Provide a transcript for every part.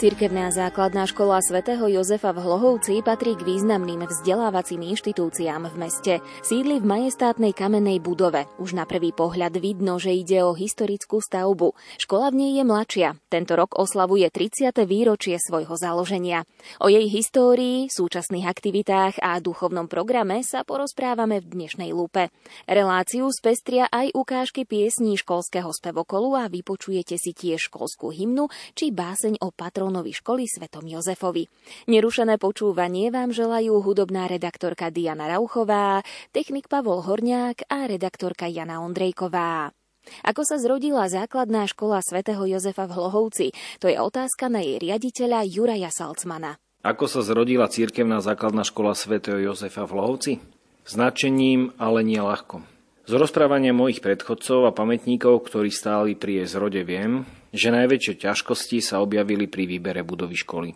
Cirkevná základná škola svätého Jozefa v Hlohovci patrí k významným vzdelávacím inštitúciám v meste. Sídli v majestátnej kamennej budove. Už na prvý pohľad vidno, že ide o historickú stavbu. Škola v nej je mladšia. Tento rok oslavuje 30. výročie svojho založenia. O jej histórii, súčasných aktivitách a duchovnom programe sa porozprávame v dnešnej lupe. Reláciu spestria aj ukážky piesní školského spevokolu a vypočujete si tiež školskú hymnu či báseň o patron patronovi školy Svetom Jozefovi. Nerušené počúvanie vám želajú hudobná redaktorka Diana Rauchová, technik Pavol Horniák a redaktorka Jana Ondrejková. Ako sa zrodila základná škola svätého Jozefa v Hlohovci? To je otázka na jej riaditeľa Juraja Salcmana. Ako sa zrodila cirkevná základná škola svätého Jozefa v Hlohovci? Značením, ale nie ľahko. Z rozprávania mojich predchodcov a pamätníkov, ktorí stáli pri jej zrode, viem, že najväčšie ťažkosti sa objavili pri výbere budovy školy.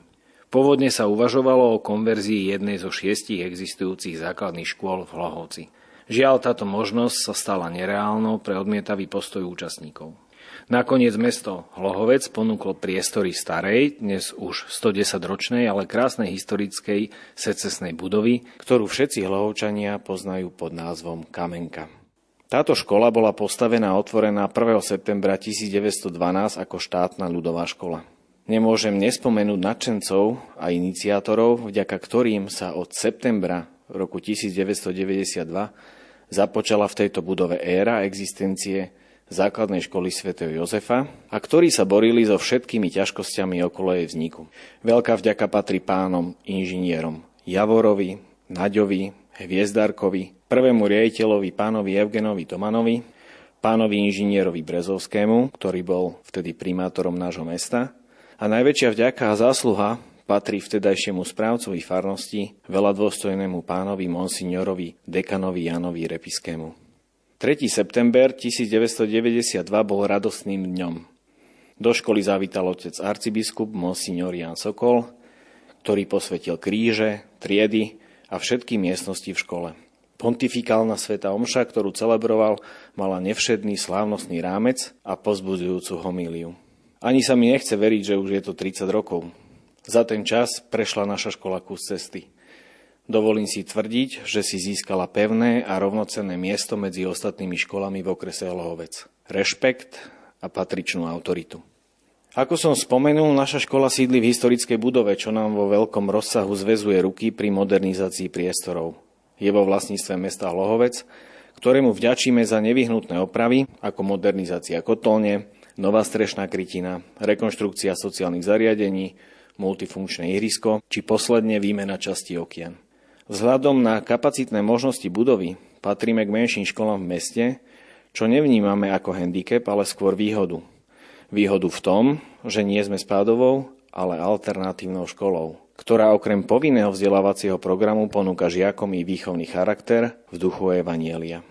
Pôvodne sa uvažovalo o konverzii jednej zo šiestich existujúcich základných škôl v Hlohovci. Žiaľ, táto možnosť sa stala nereálnou pre odmietavý postoj účastníkov. Nakoniec mesto Hlohovec ponúklo priestory starej, dnes už 110-ročnej, ale krásnej historickej secesnej budovy, ktorú všetci hlohovčania poznajú pod názvom Kamenka. Táto škola bola postavená a otvorená 1. septembra 1912 ako štátna ľudová škola. Nemôžem nespomenúť nadšencov a iniciátorov, vďaka ktorým sa od septembra roku 1992 započala v tejto budove éra existencie základnej školy svätého Jozefa a ktorí sa borili so všetkými ťažkosťami okolo jej vzniku. Veľká vďaka patrí pánom inžinierom Javorovi, Naďovi, Hviezdarkovi, prvému riaditeľovi pánovi Evgenovi Tomanovi, pánovi inžinierovi Brezovskému, ktorý bol vtedy primátorom nášho mesta. A najväčšia vďaka a zásluha patrí vtedajšiemu správcovi farnosti, veľa dôstojnému pánovi monsignorovi dekanovi Janovi Repiskému. 3. september 1992 bol radostným dňom. Do školy zavítal otec arcibiskup monsignor Jan Sokol, ktorý posvetil kríže, triedy a všetky miestnosti v škole. Pontifikálna sveta omša, ktorú celebroval, mala nevšedný slávnostný rámec a pozbudzujúcu homíliu. Ani sa mi nechce veriť, že už je to 30 rokov. Za ten čas prešla naša škola kus cesty. Dovolím si tvrdiť, že si získala pevné a rovnocenné miesto medzi ostatnými školami v okrese Lohovec. Rešpekt a patričnú autoritu. Ako som spomenul, naša škola sídli v historickej budove, čo nám vo veľkom rozsahu zväzuje ruky pri modernizácii priestorov je vo vlastníctve mesta Lohovec, ktorému vďačíme za nevyhnutné opravy ako modernizácia kotolne, nová strešná krytina, rekonštrukcia sociálnych zariadení, multifunkčné ihrisko či posledne výmena časti okien. Vzhľadom na kapacitné možnosti budovy patríme k menším školám v meste, čo nevnímame ako handicap, ale skôr výhodu. Výhodu v tom, že nie sme spádovou, ale alternatívnou školou ktorá okrem povinného vzdelávacieho programu ponúka žiakom i výchovný charakter v duchu Evanielia.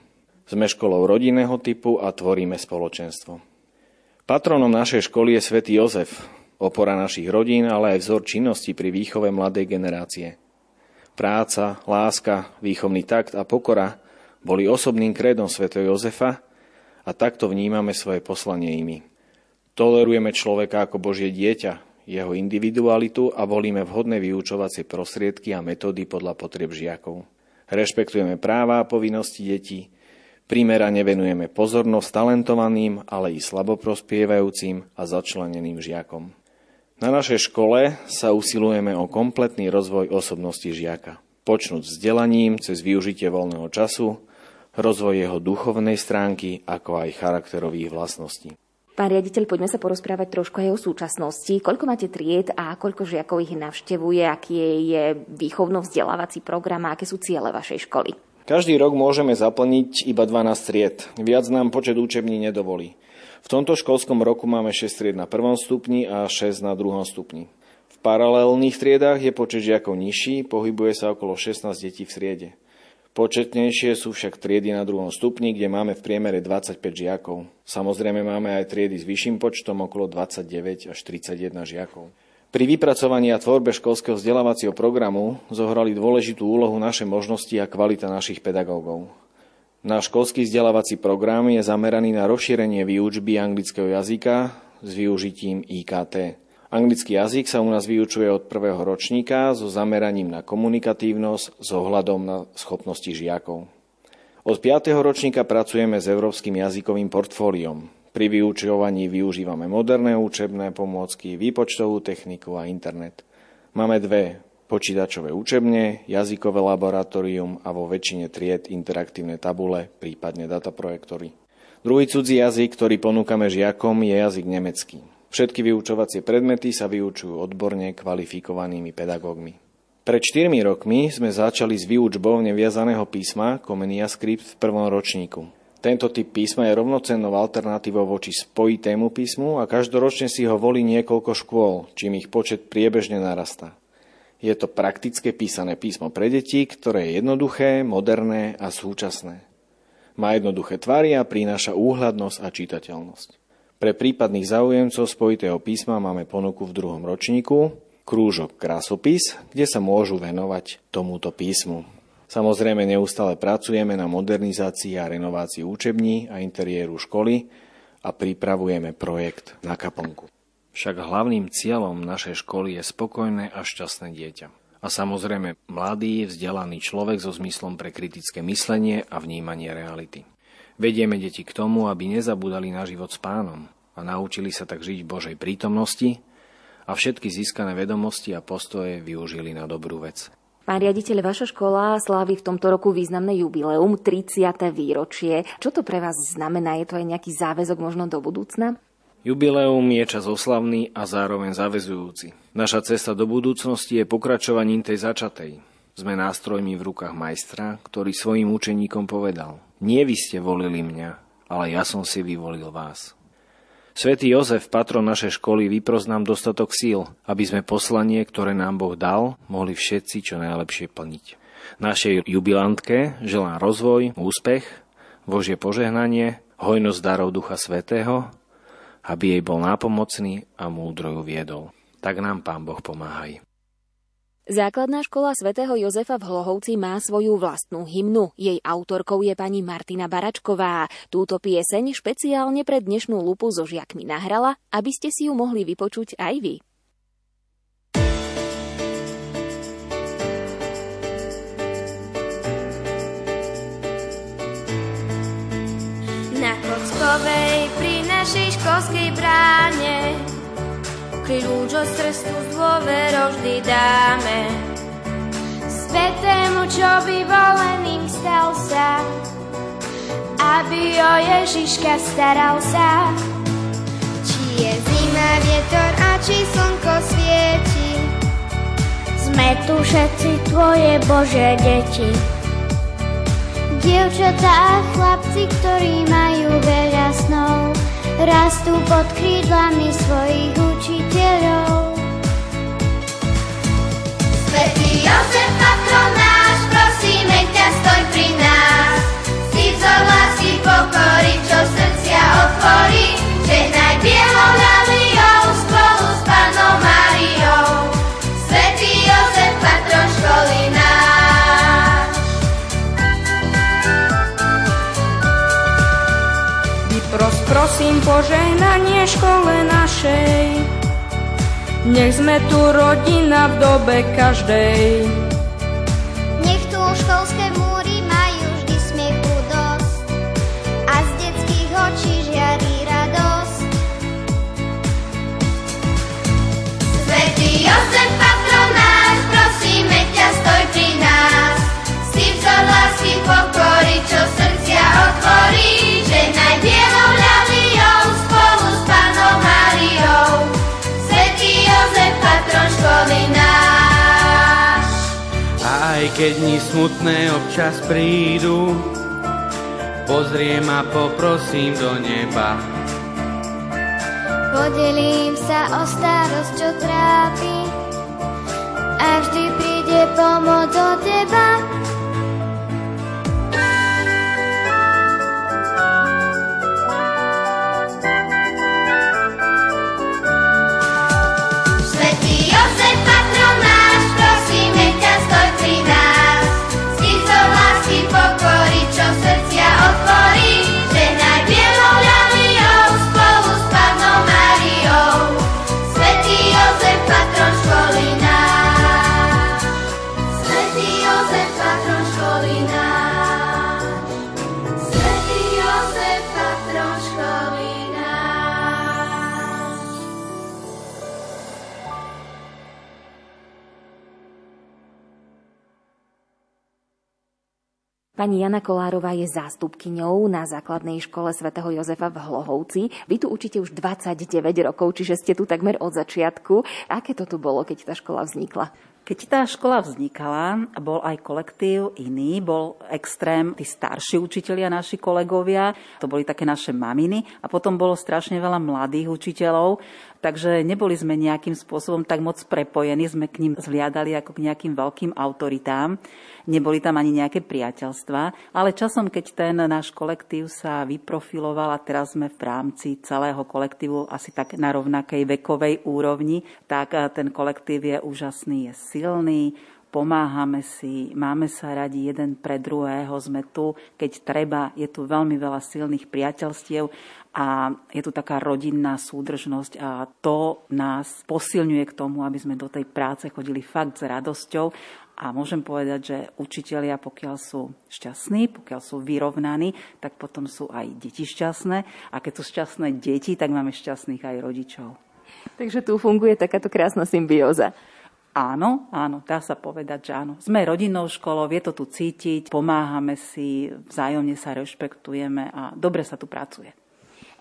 Sme školou rodinného typu a tvoríme spoločenstvo. Patronom našej školy je svätý Jozef, opora našich rodín, ale aj vzor činnosti pri výchove mladej generácie. Práca, láska, výchovný takt a pokora boli osobným krédom svätého Jozefa a takto vnímame svoje poslanie imi. Tolerujeme človeka ako Božie dieťa, jeho individualitu a volíme vhodné vyučovacie prostriedky a metódy podľa potrieb žiakov. Rešpektujeme práva a povinnosti detí, primerane venujeme pozornosť talentovaným, ale i slaboprospievajúcim a začleneným žiakom. Na našej škole sa usilujeme o kompletný rozvoj osobnosti žiaka. Počnúť vzdelaním cez využitie voľného času, rozvoj jeho duchovnej stránky, ako aj charakterových vlastností. Pán riaditeľ, poďme sa porozprávať trošku aj o súčasnosti. Koľko máte tried a koľko žiakov ich navštevuje, aký je výchovno-vzdelávací program a aké sú ciele vašej školy? Každý rok môžeme zaplniť iba 12 tried. Viac nám počet učební nedovolí. V tomto školskom roku máme 6 tried na prvom stupni a 6 na druhom stupni. V paralelných triedách je počet žiakov nižší, pohybuje sa okolo 16 detí v triede. Početnejšie sú však triedy na druhom stupni, kde máme v priemere 25 žiakov. Samozrejme máme aj triedy s vyšším počtom okolo 29 až 31 žiakov. Pri vypracovaní a tvorbe školského vzdelávacieho programu zohrali dôležitú úlohu naše možnosti a kvalita našich pedagógov. Náš školský vzdelávací program je zameraný na rozšírenie výučby anglického jazyka s využitím IKT. Anglický jazyk sa u nás vyučuje od prvého ročníka so zameraním na komunikatívnosť s ohľadom na schopnosti žiakov. Od 5. ročníka pracujeme s európskym jazykovým portfóliom. Pri vyučovaní využívame moderné učebné pomôcky, výpočtovú techniku a internet. Máme dve počítačové učebne, jazykové laboratórium a vo väčšine tried interaktívne tabule, prípadne dataprojektory. Druhý cudzí jazyk, ktorý ponúkame žiakom, je jazyk nemecký. Všetky vyučovacie predmety sa vyučujú odborne kvalifikovanými pedagógmi. Pred 4 rokmi sme začali s výučbou neviazaného písma Comenia Script v prvom ročníku. Tento typ písma je rovnocennou alternatívou voči spojitému písmu a každoročne si ho volí niekoľko škôl, čím ich počet priebežne narastá. Je to praktické písané písmo pre deti, ktoré je jednoduché, moderné a súčasné. Má jednoduché tvary a prináša úhľadnosť a čitateľnosť. Pre prípadných záujemcov spojitého písma máme ponuku v druhom ročníku, krúžok krásopis, kde sa môžu venovať tomuto písmu. Samozrejme neustále pracujeme na modernizácii a renovácii učební a interiéru školy a pripravujeme projekt na kaponku. Však hlavným cieľom našej školy je spokojné a šťastné dieťa. A samozrejme mladý, vzdelaný človek so zmyslom pre kritické myslenie a vnímanie reality. Vedieme deti k tomu, aby nezabudali na život s pánom a naučili sa tak žiť v Božej prítomnosti a všetky získané vedomosti a postoje využili na dobrú vec. Pán riaditeľ, vaša škola slávi v tomto roku významné jubileum, 30. výročie. Čo to pre vás znamená? Je to aj nejaký záväzok možno do budúcna? Jubileum je čas oslavný a zároveň zavezujúci. Naša cesta do budúcnosti je pokračovaním tej začatej. Sme nástrojmi v rukách majstra, ktorý svojim učeníkom povedal Nie vy ste volili mňa, ale ja som si vyvolil vás. Svetý Jozef, patron našej školy, vypros nám dostatok síl, aby sme poslanie, ktoré nám Boh dal, mohli všetci čo najlepšie plniť. Našej jubilantke želám rozvoj, úspech, Božie požehnanie, hojnosť darov Ducha Svetého, aby jej bol nápomocný a múdro ju viedol. Tak nám Pán Boh pomáhaj. Základná škola svätého Jozefa v Hlohovci má svoju vlastnú hymnu. Jej autorkou je pani Martina Baračková. Túto pieseň špeciálne pre dnešnú lupu so žiakmi nahrala, aby ste si ju mohli vypočuť aj vy. Na Kockovej pri našej školskej bráne kľúč od srstu z dôverou vždy dáme. Svetému, čo by voleným stal sa, aby o Ježiška staral sa. Či je zima, vietor a či slnko svieti, sme tu všetci tvoje Bože deti. Dievčatá a chlapci, ktorí majú veľa snov, rastú pod krídlami svojich učiteľov. Svetý Jozef, patron prosíme ťa, stoj pri nás. Si vzor lásky pokory, čo srdcia otvorí, požehnanie škole našej. Nech sme tu rodina v dobe každej. Nech tu školské keď dni smutné občas prídu, pozriem a poprosím do neba. Podelím sa o starosť, čo trápi a vždy príde pomoc od teba. Pani Jana Kolárová je zástupkyňou na základnej škole svätého Jozefa v Hlohovci. Vy tu učíte už 29 rokov, čiže ste tu takmer od začiatku. Aké to tu bolo, keď tá škola vznikla? Keď tá škola vznikala, bol aj kolektív iný, bol extrém, tí starší učitelia, naši kolegovia, to boli také naše maminy a potom bolo strašne veľa mladých učiteľov, takže neboli sme nejakým spôsobom tak moc prepojení, sme k ním zliadali ako k nejakým veľkým autoritám. Neboli tam ani nejaké priateľstva, ale časom, keď ten náš kolektív sa vyprofiloval a teraz sme v rámci celého kolektívu asi tak na rovnakej vekovej úrovni, tak eh, ten kolektív je úžasný, je silný, pomáhame si, máme sa radi jeden pre druhého, sme tu, keď treba, je tu veľmi veľa silných priateľstiev a je tu taká rodinná súdržnosť a to nás posilňuje k tomu, aby sme do tej práce chodili fakt s radosťou a môžem povedať, že učitelia, pokiaľ sú šťastní, pokiaľ sú vyrovnaní, tak potom sú aj deti šťastné. A keď sú šťastné deti, tak máme šťastných aj rodičov. Takže tu funguje takáto krásna symbióza. Áno, áno, dá sa povedať, že áno. Sme rodinnou školou, je to tu cítiť, pomáhame si, vzájomne sa rešpektujeme a dobre sa tu pracuje.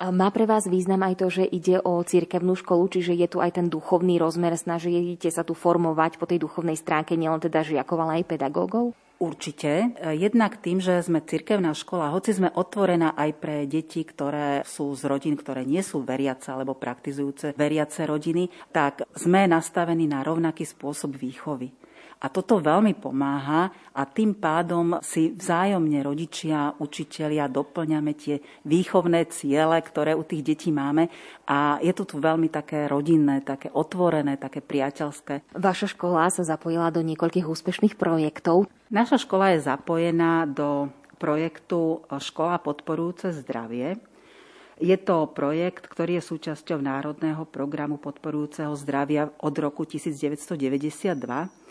Má pre vás význam aj to, že ide o cirkevnú školu, čiže je tu aj ten duchovný rozmer, snažíte sa tu formovať po tej duchovnej stránke nielen teda žiakov, ale aj pedagógov? Určite. Jednak tým, že sme cirkevná škola, hoci sme otvorená aj pre deti, ktoré sú z rodín, ktoré nie sú veriace alebo praktizujúce veriace rodiny, tak sme nastavení na rovnaký spôsob výchovy. A toto veľmi pomáha a tým pádom si vzájomne rodičia, učitelia doplňame tie výchovné ciele, ktoré u tých detí máme a je to tu veľmi také rodinné, také otvorené, také priateľské. Vaša škola sa zapojila do niekoľkých úspešných projektov. Naša škola je zapojená do projektu Škola podporujúce zdravie, je to projekt, ktorý je súčasťou Národného programu podporujúceho zdravia od roku 1992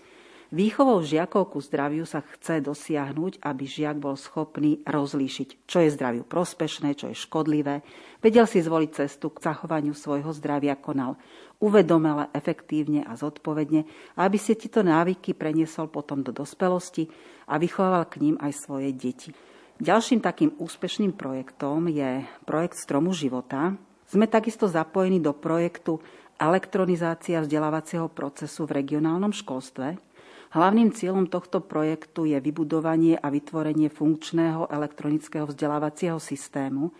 Výchovou žiakov ku zdraviu sa chce dosiahnuť, aby žiak bol schopný rozlíšiť, čo je zdraviu prospešné, čo je škodlivé, vedel si zvoliť cestu k zachovaniu svojho zdravia, konal uvedomele, efektívne a zodpovedne, aby si tieto návyky preniesol potom do dospelosti a vychovával k ním aj svoje deti. Ďalším takým úspešným projektom je projekt Stromu života. Sme takisto zapojení do projektu elektronizácia vzdelávacieho procesu v regionálnom školstve, Hlavným cieľom tohto projektu je vybudovanie a vytvorenie funkčného elektronického vzdelávacieho systému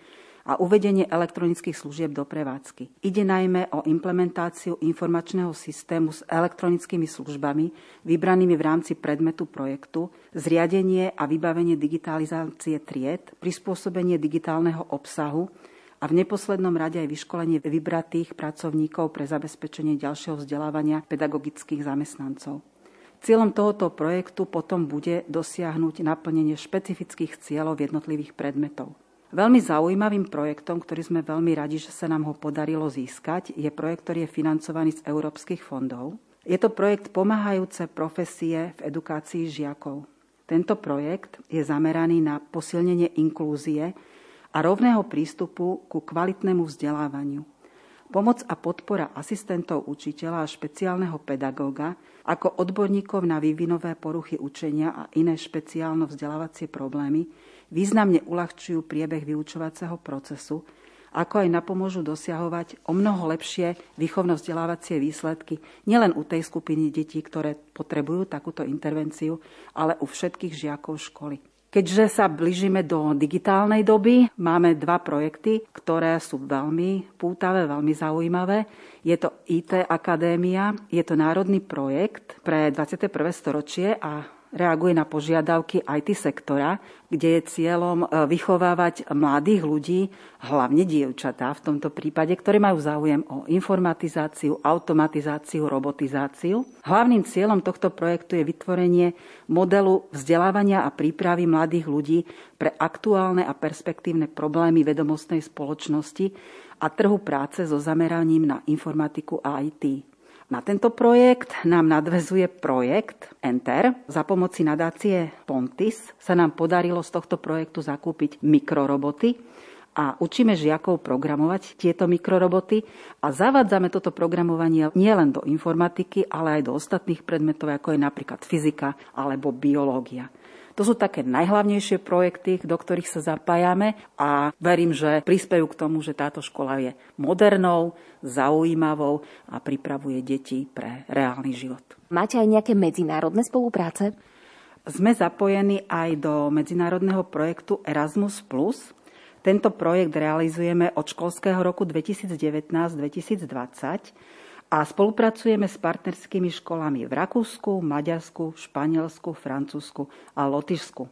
a uvedenie elektronických služieb do prevádzky. Ide najmä o implementáciu informačného systému s elektronickými službami vybranými v rámci predmetu projektu, zriadenie a vybavenie digitalizácie tried, prispôsobenie digitálneho obsahu a v neposlednom rade aj vyškolenie vybratých pracovníkov pre zabezpečenie ďalšieho vzdelávania pedagogických zamestnancov. Cieľom tohoto projektu potom bude dosiahnuť naplnenie špecifických cieľov jednotlivých predmetov. Veľmi zaujímavým projektom, ktorý sme veľmi radi, že sa nám ho podarilo získať, je projekt, ktorý je financovaný z európskych fondov. Je to projekt pomáhajúce profesie v edukácii žiakov. Tento projekt je zameraný na posilnenie inklúzie a rovného prístupu ku kvalitnému vzdelávaniu. Pomoc a podpora asistentov učiteľa a špeciálneho pedagóga ako odborníkov na vývinové poruchy učenia a iné špeciálno vzdelávacie problémy významne uľahčujú priebeh vyučovacieho procesu, ako aj napomôžu dosiahovať o mnoho lepšie výchovno-vzdelávacie výsledky nielen u tej skupiny detí, ktoré potrebujú takúto intervenciu, ale u všetkých žiakov školy. Keďže sa blížime do digitálnej doby, máme dva projekty, ktoré sú veľmi pútavé, veľmi zaujímavé. Je to IT Akadémia, je to národný projekt pre 21. storočie a reaguje na požiadavky IT sektora, kde je cieľom e, vychovávať mladých ľudí, hlavne dievčatá v tomto prípade, ktorí majú záujem o informatizáciu, automatizáciu, robotizáciu. Hlavným cieľom tohto projektu je vytvorenie modelu vzdelávania a prípravy mladých ľudí pre aktuálne a perspektívne problémy vedomostnej spoločnosti a trhu práce so zameraním na informatiku a IT. Na tento projekt nám nadvezuje projekt Enter. Za pomoci nadácie Pontis sa nám podarilo z tohto projektu zakúpiť mikroroboty a učíme žiakov programovať tieto mikroroboty a zavádzame toto programovanie nielen do informatiky, ale aj do ostatných predmetov, ako je napríklad fyzika alebo biológia. To sú také najhlavnejšie projekty, do ktorých sa zapájame a verím, že prispejú k tomu, že táto škola je modernou, zaujímavou a pripravuje deti pre reálny život. Máte aj nejaké medzinárodné spolupráce? Sme zapojení aj do medzinárodného projektu Erasmus+. Tento projekt realizujeme od školského roku 2019-2020 a spolupracujeme s partnerskými školami v Rakúsku, Maďarsku, Španielsku, Francúzsku a Lotyšsku.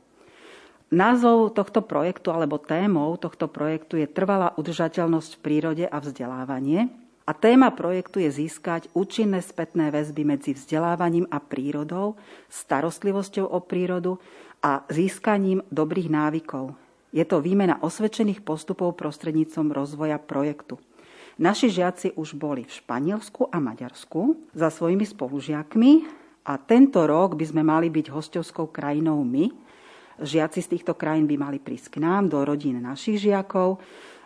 Názov tohto projektu alebo témou tohto projektu je trvalá udržateľnosť v prírode a vzdelávanie. A téma projektu je získať účinné spätné väzby medzi vzdelávaním a prírodou, starostlivosťou o prírodu a získaním dobrých návykov. Je to výmena osvedčených postupov prostrednícom rozvoja projektu. Naši žiaci už boli v Španielsku a Maďarsku za svojimi spolužiakmi a tento rok by sme mali byť hostovskou krajinou my. Žiaci z týchto krajín by mali prísť k nám do rodín našich žiakov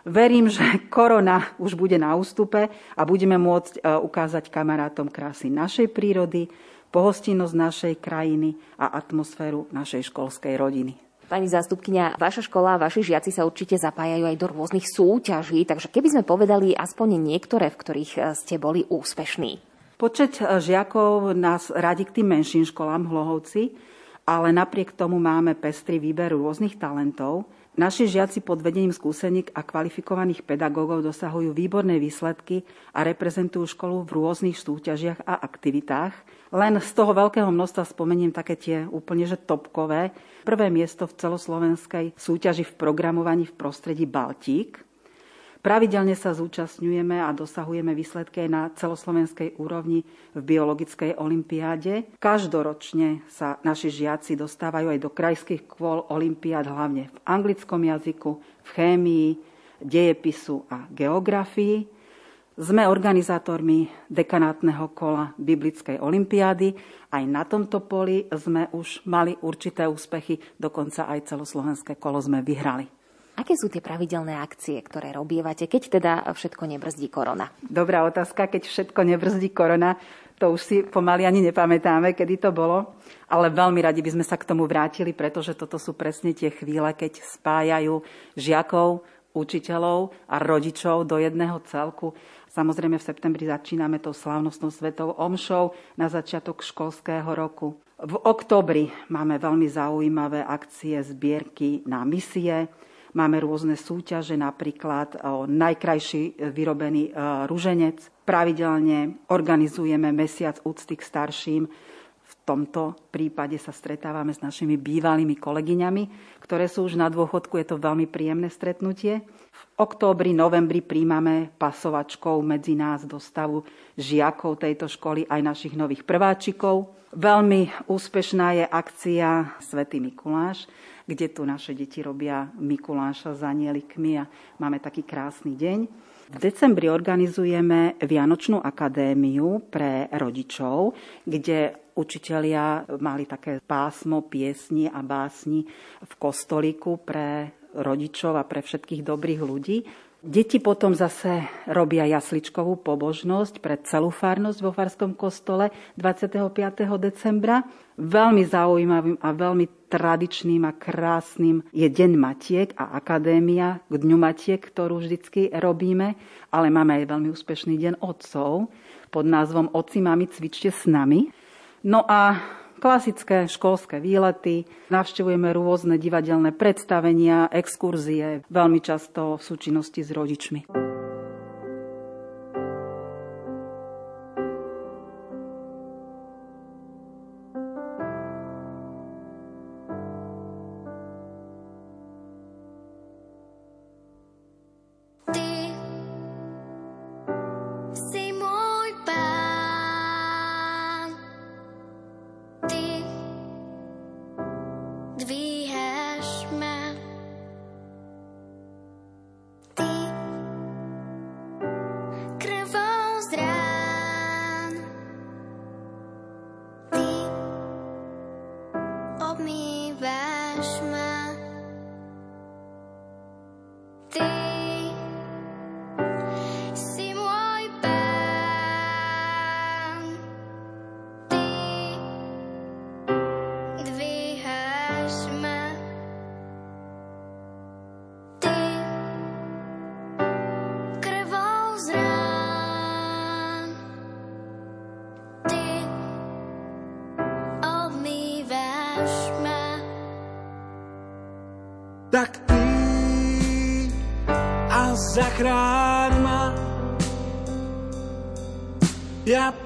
Verím, že korona už bude na ústupe a budeme môcť e, ukázať kamarátom krásy našej prírody, pohostinnosť našej krajiny a atmosféru našej školskej rodiny. Pani zástupkynia, vaša škola vaši žiaci sa určite zapájajú aj do rôznych súťaží, takže keby sme povedali aspoň niektoré, v ktorých e, ste boli úspešní. Počet e, žiakov nás radí k tým menším školám Hlohovci, ale napriek tomu máme pestrý výber rôznych talentov. Naši žiaci pod vedením skúseník a kvalifikovaných pedagógov dosahujú výborné výsledky a reprezentujú školu v rôznych súťažiach a aktivitách. Len z toho veľkého množstva spomeniem také tie úplne že topkové. Prvé miesto v celoslovenskej súťaži v programovaní v prostredí Baltík, Pravidelne sa zúčastňujeme a dosahujeme výsledky aj na celoslovenskej úrovni v biologickej olimpiáde. Každoročne sa naši žiaci dostávajú aj do krajských kvôl olimpiád, hlavne v anglickom jazyku, v chémii, dejepisu a geografii. Sme organizátormi dekanátneho kola Biblickej olimpiády. Aj na tomto poli sme už mali určité úspechy, dokonca aj celoslovenské kolo sme vyhrali. Aké sú tie pravidelné akcie, ktoré robievate, keď teda všetko nebrzdí korona? Dobrá otázka, keď všetko nebrzdí korona, to už si pomaly ani nepamätáme, kedy to bolo, ale veľmi radi by sme sa k tomu vrátili, pretože toto sú presne tie chvíle, keď spájajú žiakov, učiteľov a rodičov do jedného celku. Samozrejme v septembri začíname tou slávnostnou svetou omšou na začiatok školského roku. V oktobri máme veľmi zaujímavé akcie zbierky na misie. Máme rôzne súťaže, napríklad o najkrajší vyrobený e, ruženec. Pravidelne organizujeme mesiac úcty k starším. V tomto prípade sa stretávame s našimi bývalými kolegyňami, ktoré sú už na dôchodku. Je to veľmi príjemné stretnutie. V októbri, novembri príjmame pasovačkou medzi nás do stavu žiakov tejto školy aj našich nových prváčikov. Veľmi úspešná je akcia Svetý Mikuláš, kde tu naše deti robia Mikuláša za nielikmi a máme taký krásny deň. V decembri organizujeme Vianočnú akadémiu pre rodičov, kde učitelia mali také pásmo piesni a básni v kostolíku pre rodičov a pre všetkých dobrých ľudí. Deti potom zase robia jasličkovú pobožnosť pre celú farnosť vo Farskom kostole 25. decembra. Veľmi zaujímavým a veľmi tradičným a krásnym je Deň Matiek a Akadémia k Dňu Matiek, ktorú vždycky robíme, ale máme aj veľmi úspešný Deň Otcov pod názvom Oci, mami, cvičte s nami. No a klasické školské výlety, navštevujeme rôzne divadelné predstavenia, exkurzie, veľmi často v súčinnosti s rodičmi. Obmýváš ma. Ty Ja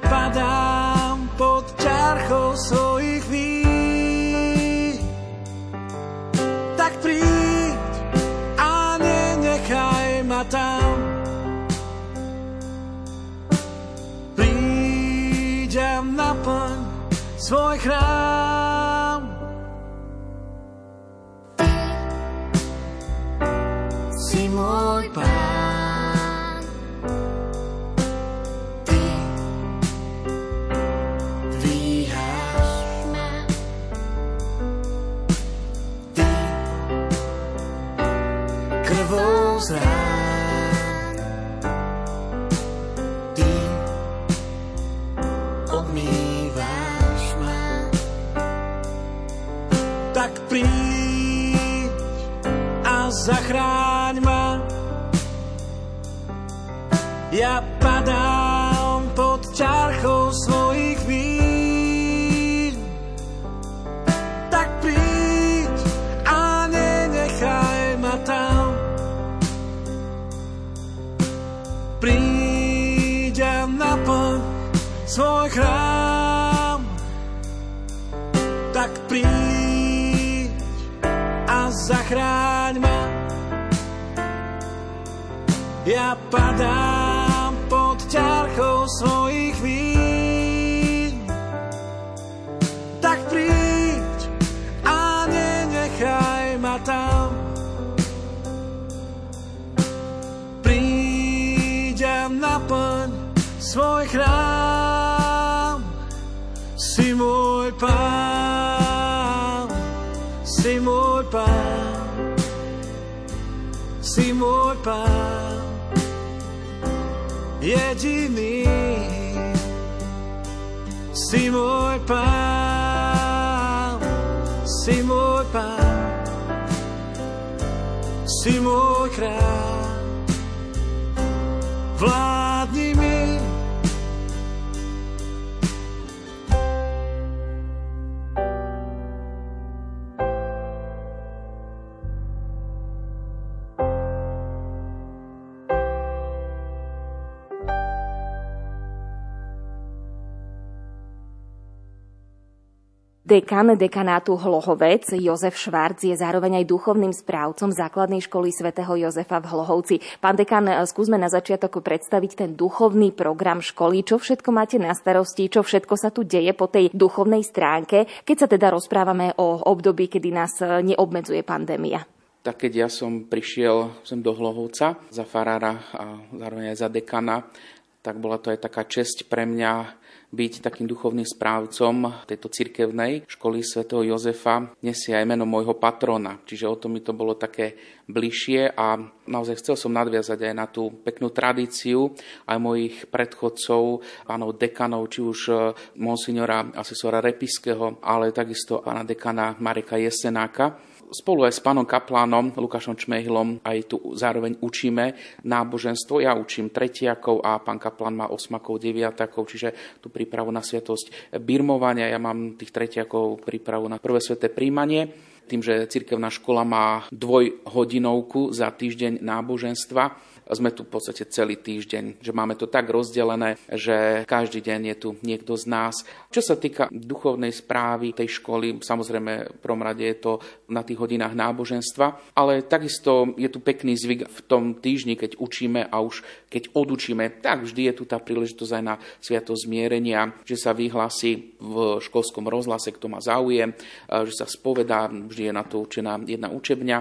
Príď a naplň svoj chrám. Tak príď a zachráň ma. Ja padám pod ťarchou svojich svoj chrám. Si môj pán, si môj pán, si môj pán jediný. Si môj pán, si môj pán, si môj král. Vládni Dekan dekanátu Hlohovec Jozef Švarc je zároveň aj duchovným správcom základnej školy svätého Jozefa v Hlohovci. Pán dekan, skúsme na začiatok predstaviť ten duchovný program školy. Čo všetko máte na starosti, čo všetko sa tu deje po tej duchovnej stránke, keď sa teda rozprávame o období, kedy nás neobmedzuje pandémia? Tak keď ja som prišiel sem do Hlohovca za farára a zároveň aj za dekana, tak bola to aj taká česť pre mňa byť takým duchovným správcom tejto cirkevnej školy svätého Jozefa nesie aj meno môjho patrona. Čiže o to mi to bolo také bližšie a naozaj chcel som nadviazať aj na tú peknú tradíciu aj mojich predchodcov, pánov dekanov, či už monsignora asesora Repiského, ale takisto pána dekana Mareka Jesenáka spolu aj s pánom kaplánom Lukášom Čmehilom aj tu zároveň učíme náboženstvo. Ja učím tretiakov a pán kaplán má osmakov, deviatakov, čiže tú prípravu na sviatosť birmovania. Ja mám tých tretiakov prípravu na prvé sveté príjmanie tým, že cirkevná škola má dvojhodinovku za týždeň náboženstva, sme tu v podstate celý týždeň, že máme to tak rozdelené, že každý deň je tu niekto z nás. Čo sa týka duchovnej správy tej školy, samozrejme v prvom rade je to na tých hodinách náboženstva, ale takisto je tu pekný zvyk v tom týždni, keď učíme a už keď odučíme, tak vždy je tu tá príležitosť aj na sviato zmierenia, že sa vyhlási v školskom rozhlase, kto má záujem, že sa spovedá, vždy je na to určená jedna učebňa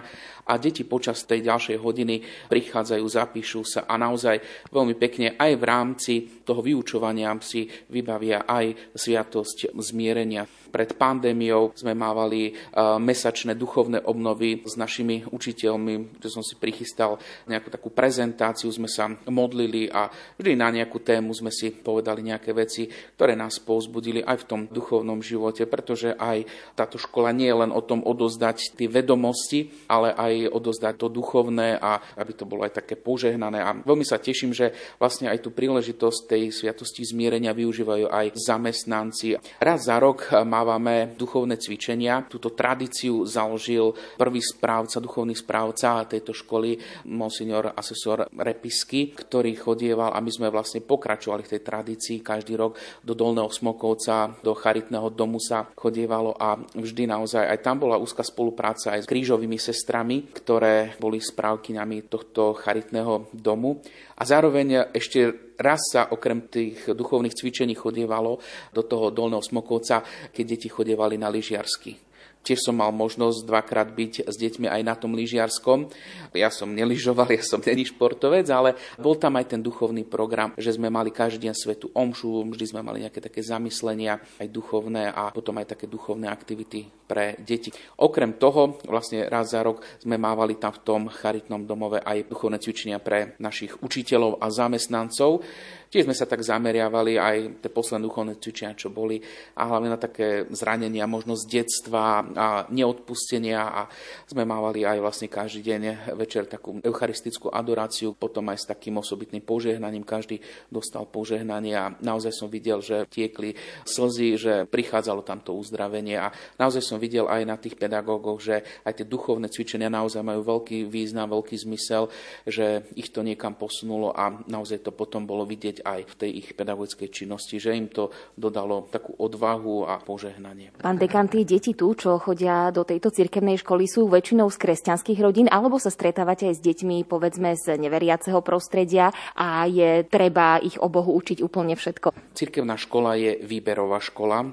a deti počas tej ďalšej hodiny prichádzajú, zapíšu sa a naozaj veľmi pekne aj v rámci toho vyučovania si vybavia aj sviatosť zmierenia. Pred pandémiou sme mávali mesačné duchovné obnovy s našimi učiteľmi, že som si prichystal nejakú takú prezentáciu, sme sa modlili a vždy na nejakú tému sme si povedali nejaké veci, ktoré nás povzbudili aj v tom duchovnom živote, pretože aj táto škola nie je len o tom odozdať tie vedomosti, ale aj aj odozdať to duchovné a aby to bolo aj také požehnané. A veľmi sa teším, že vlastne aj tú príležitosť tej sviatosti zmierenia využívajú aj zamestnanci. Raz za rok mávame duchovné cvičenia. Túto tradíciu založil prvý správca, duchovný správca tejto školy, monsignor asesor Repisky, ktorý chodieval a my sme vlastne pokračovali v tej tradícii. Každý rok do Dolného Smokovca, do Charitného domu sa chodievalo a vždy naozaj aj tam bola úzka spolupráca aj s krížovými sestrami, ktoré boli správkyňami tohto charitného domu. A zároveň ešte raz sa okrem tých duchovných cvičení chodievalo do toho dolného Smokovca, keď deti chodievali na lyžiarsky. Tiež som mal možnosť dvakrát byť s deťmi aj na tom lyžiarskom. Ja som neližoval, ja som není športovec, ale bol tam aj ten duchovný program, že sme mali každý deň svetu omšu, vždy sme mali nejaké také zamyslenia, aj duchovné a potom aj také duchovné aktivity pre deti. Okrem toho, vlastne raz za rok sme mávali tam v tom charitnom domove aj duchovné cvičenia pre našich učiteľov a zamestnancov. Tiež sme sa tak zameriavali aj tie posledné duchovné cvičenia, čo boli, a hlavne na také zranenia, možnosť detstva a neodpustenia a sme mávali aj vlastne každý deň večer takú eucharistickú adoráciu, potom aj s takým osobitným požehnaním. Každý dostal požehnanie a naozaj som videl, že tiekli slzy, že prichádzalo tamto uzdravenie a naozaj som videl aj na tých pedagógoch, že aj tie duchovné cvičenia naozaj majú veľký význam, veľký zmysel, že ich to niekam posunulo a naozaj to potom bolo vidieť aj v tej ich pedagogickej činnosti, že im to dodalo takú odvahu a požehnanie. Pán dekan, tie deti tu, čo chodia do tejto cirkevnej školy, sú väčšinou z kresťanských rodín, alebo sa stretávate aj s deťmi, povedzme, z neveriaceho prostredia a je treba ich o Bohu učiť úplne všetko? Cirkevná škola je výberová škola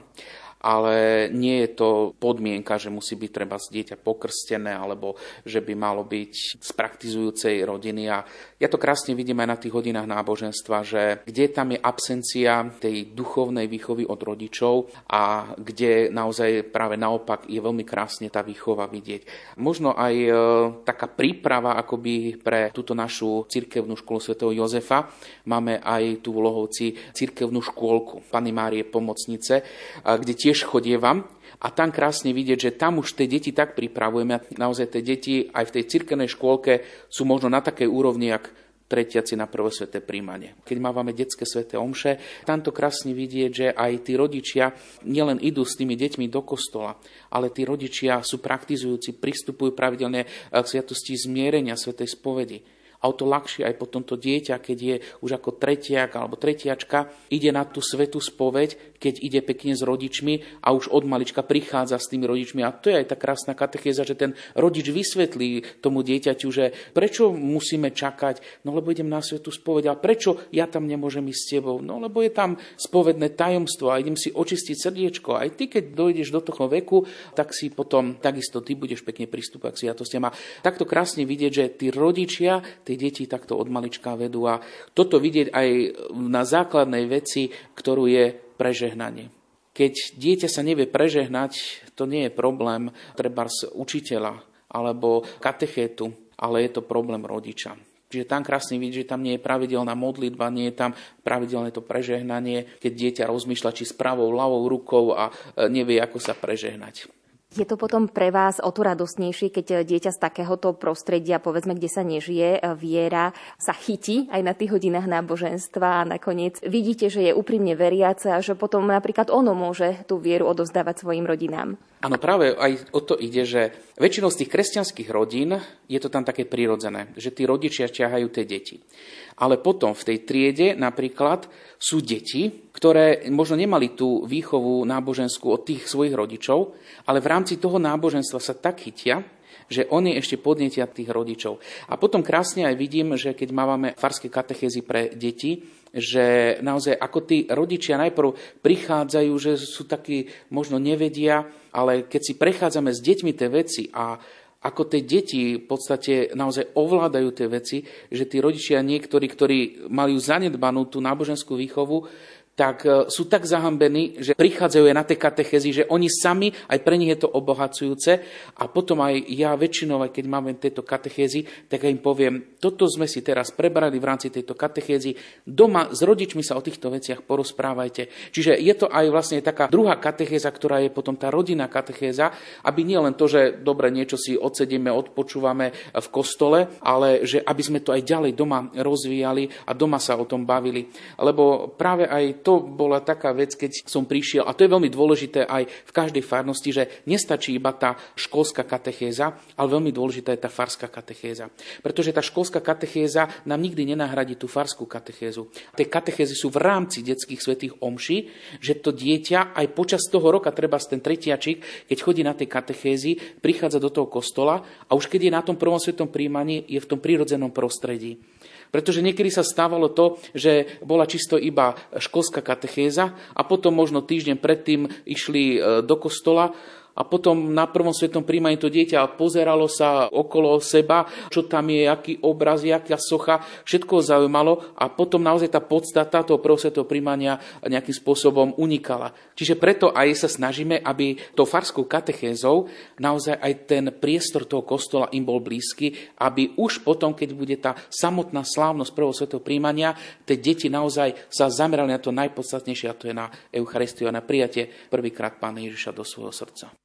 ale nie je to podmienka, že musí byť treba dieťa pokrstené alebo že by malo byť z praktizujúcej rodiny. A ja to krásne vidím aj na tých hodinách náboženstva, že kde tam je absencia tej duchovnej výchovy od rodičov a kde naozaj práve naopak je veľmi krásne tá výchova vidieť. Možno aj e, taká príprava akoby pre túto našu cirkevnú školu svätého Jozefa. Máme aj tu v cirkevnú škôlku Pany Márie Pomocnice, kde tiež tiež chodievam a tam krásne vidieť, že tam už tie deti tak pripravujeme. Naozaj tie deti aj v tej cirkevnej škôlke sú možno na takej úrovni, jak tretiaci na prvé sveté príjmanie. Keď máme detské sveté omše, tam to krásne vidieť, že aj tí rodičia nielen idú s tými deťmi do kostola, ale tí rodičia sú praktizujúci, pristupujú pravidelne k sviatosti zmierenia svetej spovedi a o to ľahšie aj potom to dieťa, keď je už ako tretiak alebo tretiačka, ide na tú svetú spoveď, keď ide pekne s rodičmi a už od malička prichádza s tými rodičmi. A to je aj tá krásna katechéza, že ten rodič vysvetlí tomu dieťaťu, že prečo musíme čakať, no lebo idem na svetú spoveď, a prečo ja tam nemôžem ísť s tebou, no lebo je tam spovedné tajomstvo a idem si očistiť srdiečko. Aj ty, keď dojdeš do toho veku, tak si potom takisto ty budeš pekne pristúpať k sviatostiam. A takto krásne vidieť, že tí rodičia, tie deti takto od malička vedú. A toto vidieť aj na základnej veci, ktorú je prežehnanie. Keď dieťa sa nevie prežehnať, to nie je problém treba z učiteľa alebo katechétu, ale je to problém rodiča. Čiže tam krásne vidieť, že tam nie je pravidelná modlitba, nie je tam pravidelné to prežehnanie, keď dieťa rozmýšľa či s pravou, ľavou rukou a e, nevie, ako sa prežehnať. Je to potom pre vás o to radosnejšie, keď dieťa z takéhoto prostredia, povedzme, kde sa nežije, viera sa chytí aj na tých hodinách náboženstva a nakoniec vidíte, že je úprimne veriace a že potom napríklad ono môže tú vieru odovzdávať svojim rodinám. Áno, práve aj o to ide, že väčšinou z tých kresťanských rodín je to tam také prirodzené, že tí rodičia ťahajú tie deti. Ale potom v tej triede napríklad sú deti, ktoré možno nemali tú výchovu náboženskú od tých svojich rodičov, ale v rámci toho náboženstva sa tak chytia, že oni ešte podnietia tých rodičov. A potom krásne aj vidím, že keď máme farské katechézy pre deti, že naozaj ako tí rodičia najprv prichádzajú, že sú takí, možno nevedia, ale keď si prechádzame s deťmi tie veci a ako tie deti v podstate naozaj ovládajú tie veci, že tí rodičia niektorí, ktorí mali zanedbanú tú náboženskú výchovu, tak e, sú tak zahambení, že prichádzajú aj na tie katechézy, že oni sami, aj pre nich je to obohacujúce a potom aj ja väčšinou, aj keď máme tieto katechézy, tak im poviem, toto sme si teraz prebrali v rámci tejto katechézy, doma s rodičmi sa o týchto veciach porozprávajte. Čiže je to aj vlastne taká druhá katechéza, ktorá je potom tá rodinná katechéza, aby nie len to, že dobre niečo si odsedíme, odpočúvame v kostole, ale že aby sme to aj ďalej doma rozvíjali a doma sa o tom bavili. Lebo práve aj to bola taká vec, keď som prišiel, a to je veľmi dôležité aj v každej farnosti, že nestačí iba tá školská katechéza, ale veľmi dôležitá je tá farská katechéza. Pretože tá školská katechéza nám nikdy nenahradí tú farskú katechézu. Tie katechézy sú v rámci detských svetých omší, že to dieťa aj počas toho roka, treba ten tretiačik, keď chodí na tie katechézy, prichádza do toho kostola a už keď je na tom prvom svetom príjmaní, je v tom prírodzenom prostredí. Pretože niekedy sa stávalo to, že bola čisto iba školská katechéza a potom možno týždeň predtým išli e, do kostola a potom na prvom svetom príjmaní to dieťa pozeralo sa okolo seba, čo tam je, aký obraz, aká socha, všetko zaujímalo a potom naozaj tá podstata toho prvého svetého príjmania nejakým spôsobom unikala. Čiže preto aj sa snažíme, aby to farskou katechézou naozaj aj ten priestor toho kostola im bol blízky, aby už potom, keď bude tá samotná slávnosť prvého svetého príjmania, tie deti naozaj sa zamerali na to najpodstatnejšie a to je na Eucharistiu a na prijatie prvýkrát Pána Ježiša do svojho srdca.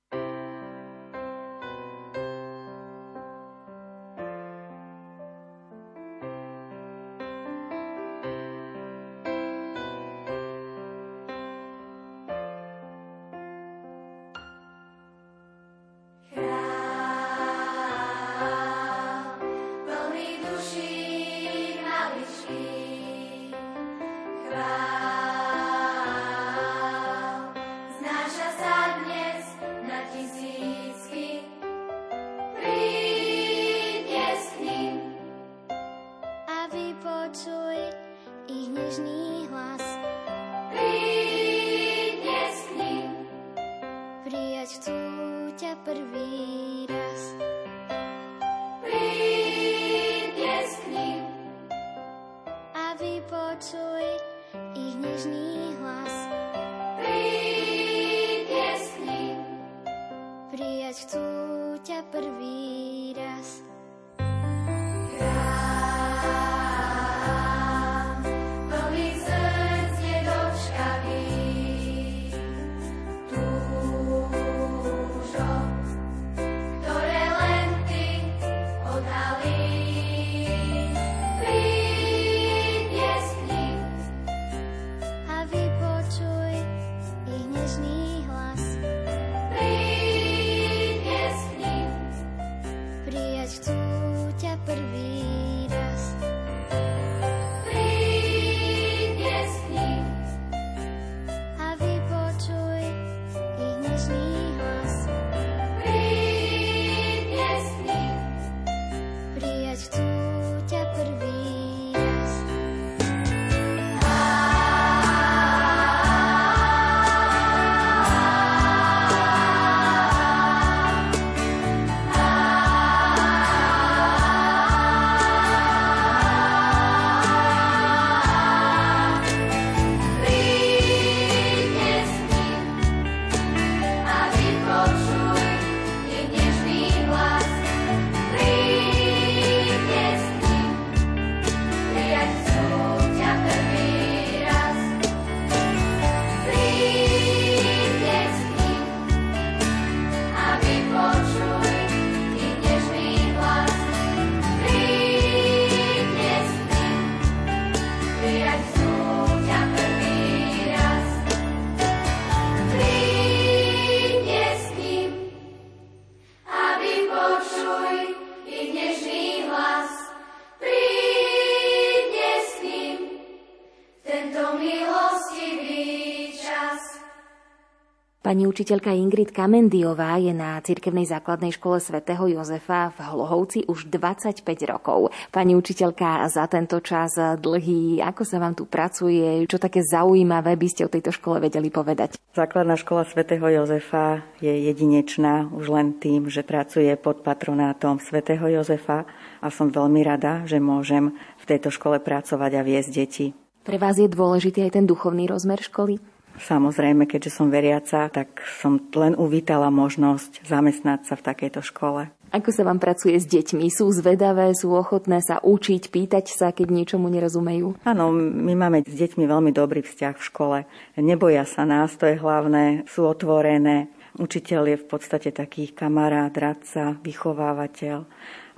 Pani učiteľka Ingrid Kamendiová je na cirkevnej základnej škole svätého Jozefa v Hlohovci už 25 rokov. Pani učiteľka, za tento čas dlhý, ako sa vám tu pracuje, čo také zaujímavé by ste o tejto škole vedeli povedať? Základná škola svätého Jozefa je jedinečná už len tým, že pracuje pod patronátom svätého Jozefa a som veľmi rada, že môžem v tejto škole pracovať a viesť deti. Pre vás je dôležitý aj ten duchovný rozmer školy? Samozrejme, keďže som veriaca, tak som len uvítala možnosť zamestnať sa v takejto škole. Ako sa vám pracuje s deťmi? Sú zvedavé, sú ochotné sa učiť, pýtať sa, keď niečomu nerozumejú? Áno, my máme s deťmi veľmi dobrý vzťah v škole. Neboja sa nás, to je hlavné, sú otvorené. Učiteľ je v podstate taký kamarát, radca, vychovávateľ.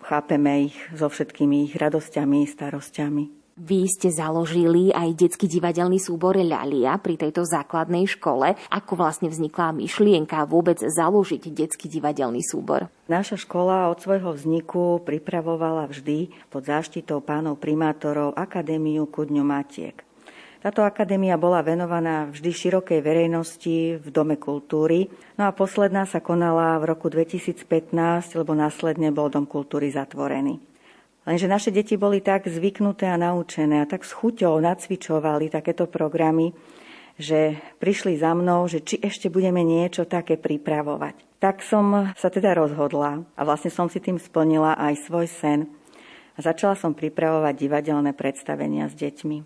Chápeme ich so všetkými ich radosťami, starosťami. Vy ste založili aj detský divadelný súbor Ľalia pri tejto základnej škole. Ako vlastne vznikla myšlienka vôbec založiť detský divadelný súbor? Naša škola od svojho vzniku pripravovala vždy pod záštitou pánov primátorov Akadémiu ku dňu Matiek. Táto akadémia bola venovaná vždy širokej verejnosti v Dome kultúry, no a posledná sa konala v roku 2015, lebo následne bol Dom kultúry zatvorený. Lenže naše deti boli tak zvyknuté a naučené a tak s chuťou nacvičovali takéto programy, že prišli za mnou, že či ešte budeme niečo také pripravovať. Tak som sa teda rozhodla a vlastne som si tým splnila aj svoj sen a začala som pripravovať divadelné predstavenia s deťmi.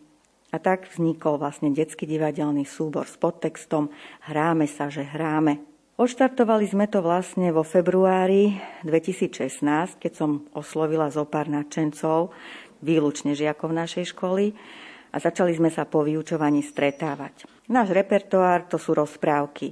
A tak vznikol vlastne detský divadelný súbor s podtextom Hráme sa, že hráme. Odštartovali sme to vlastne vo februári 2016, keď som oslovila zo pár nadšencov, výlučne žiakov našej školy a začali sme sa po vyučovaní stretávať. Náš repertoár to sú rozprávky,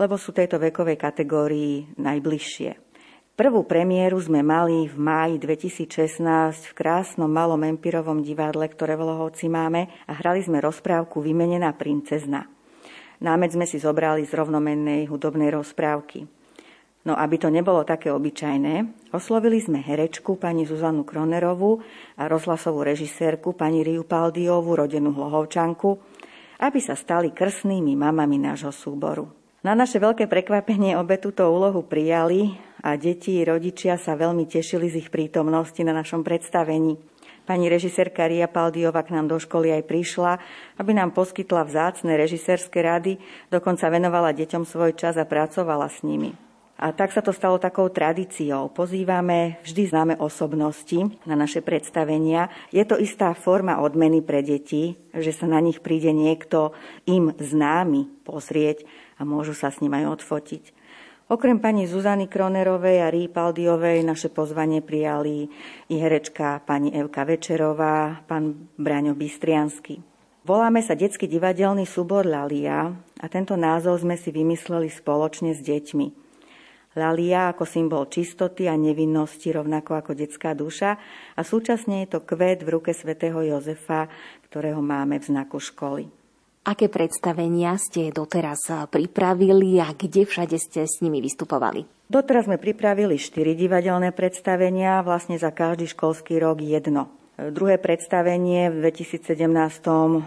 lebo sú tejto vekovej kategórii najbližšie. Prvú premiéru sme mali v máji 2016 v krásnom malom empirovom divadle, ktoré v Lohovci máme a hrali sme rozprávku Vymenená princezna. Námed sme si zobrali z rovnomennej hudobnej rozprávky. No aby to nebolo také obyčajné, oslovili sme herečku pani Zuzanu Kronerovú a rozhlasovú režisérku pani Riu Paldiovú, rodenú Hlohovčanku, aby sa stali krsnými mamami nášho súboru. Na naše veľké prekvapenie obe túto úlohu prijali a deti i rodičia sa veľmi tešili z ich prítomnosti na našom predstavení. Pani režisérka Ria Paldiova k nám do školy aj prišla, aby nám poskytla vzácne režisérske rady, dokonca venovala deťom svoj čas a pracovala s nimi. A tak sa to stalo takou tradíciou. Pozývame vždy známe osobnosti na naše predstavenia. Je to istá forma odmeny pre deti, že sa na nich príde niekto im známy pozrieť a môžu sa s ním aj odfotiť. Okrem pani Zuzany Kronerovej a Rí Paldiovej naše pozvanie prijali i herečka pani Evka Večerová, pán Braňo Bystriansky. Voláme sa Detský divadelný súbor Lalia a tento názov sme si vymysleli spoločne s deťmi. Lalia ako symbol čistoty a nevinnosti, rovnako ako detská duša a súčasne je to kvet v ruke svätého Jozefa, ktorého máme v znaku školy. Aké predstavenia ste doteraz pripravili a kde všade ste s nimi vystupovali? Doteraz sme pripravili štyri divadelné predstavenia, vlastne za každý školský rok jedno. Druhé predstavenie v 2017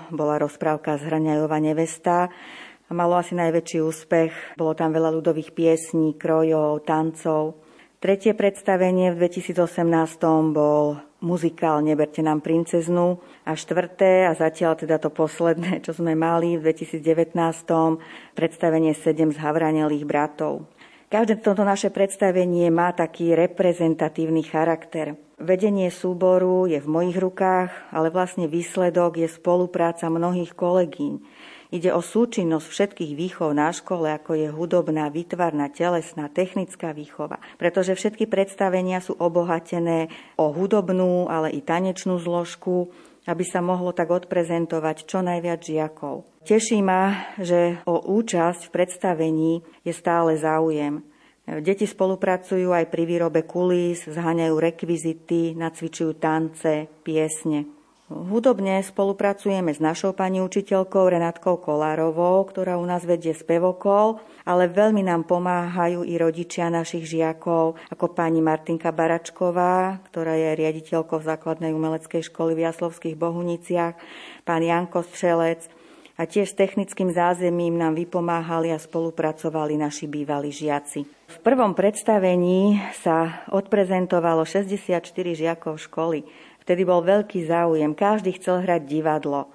bola rozprávka Zhraňajová nevesta. Malo asi najväčší úspech, bolo tam veľa ľudových piesní, krojov, tancov. Tretie predstavenie v 2018 bol muzikál Neberte nám princeznu a štvrté a zatiaľ teda to posledné, čo sme mali v 2019 predstavenie 7 zhavranelých bratov. Každé toto naše predstavenie má taký reprezentatívny charakter. Vedenie súboru je v mojich rukách, ale vlastne výsledok je spolupráca mnohých kolegyň Ide o súčinnosť všetkých výchov na škole, ako je hudobná, výtvarná, telesná, technická výchova. Pretože všetky predstavenia sú obohatené o hudobnú, ale i tanečnú zložku, aby sa mohlo tak odprezentovať čo najviac žiakov. Teší ma, že o účasť v predstavení je stále záujem. Deti spolupracujú aj pri výrobe kulís, zháňajú rekvizity, nacvičujú tance, piesne. Hudobne spolupracujeme s našou pani učiteľkou Renátkou Kolárovou, ktorá u nás vedie spevokol, ale veľmi nám pomáhajú i rodičia našich žiakov, ako pani Martinka Baračková, ktorá je riaditeľkou základnej umeleckej školy v Jaslovských Bohuniciach, pán Janko Strelec, a tiež s technickým zázemím nám vypomáhali a spolupracovali naši bývalí žiaci. V prvom predstavení sa odprezentovalo 64 žiakov školy. Vtedy bol veľký záujem, každý chcel hrať divadlo.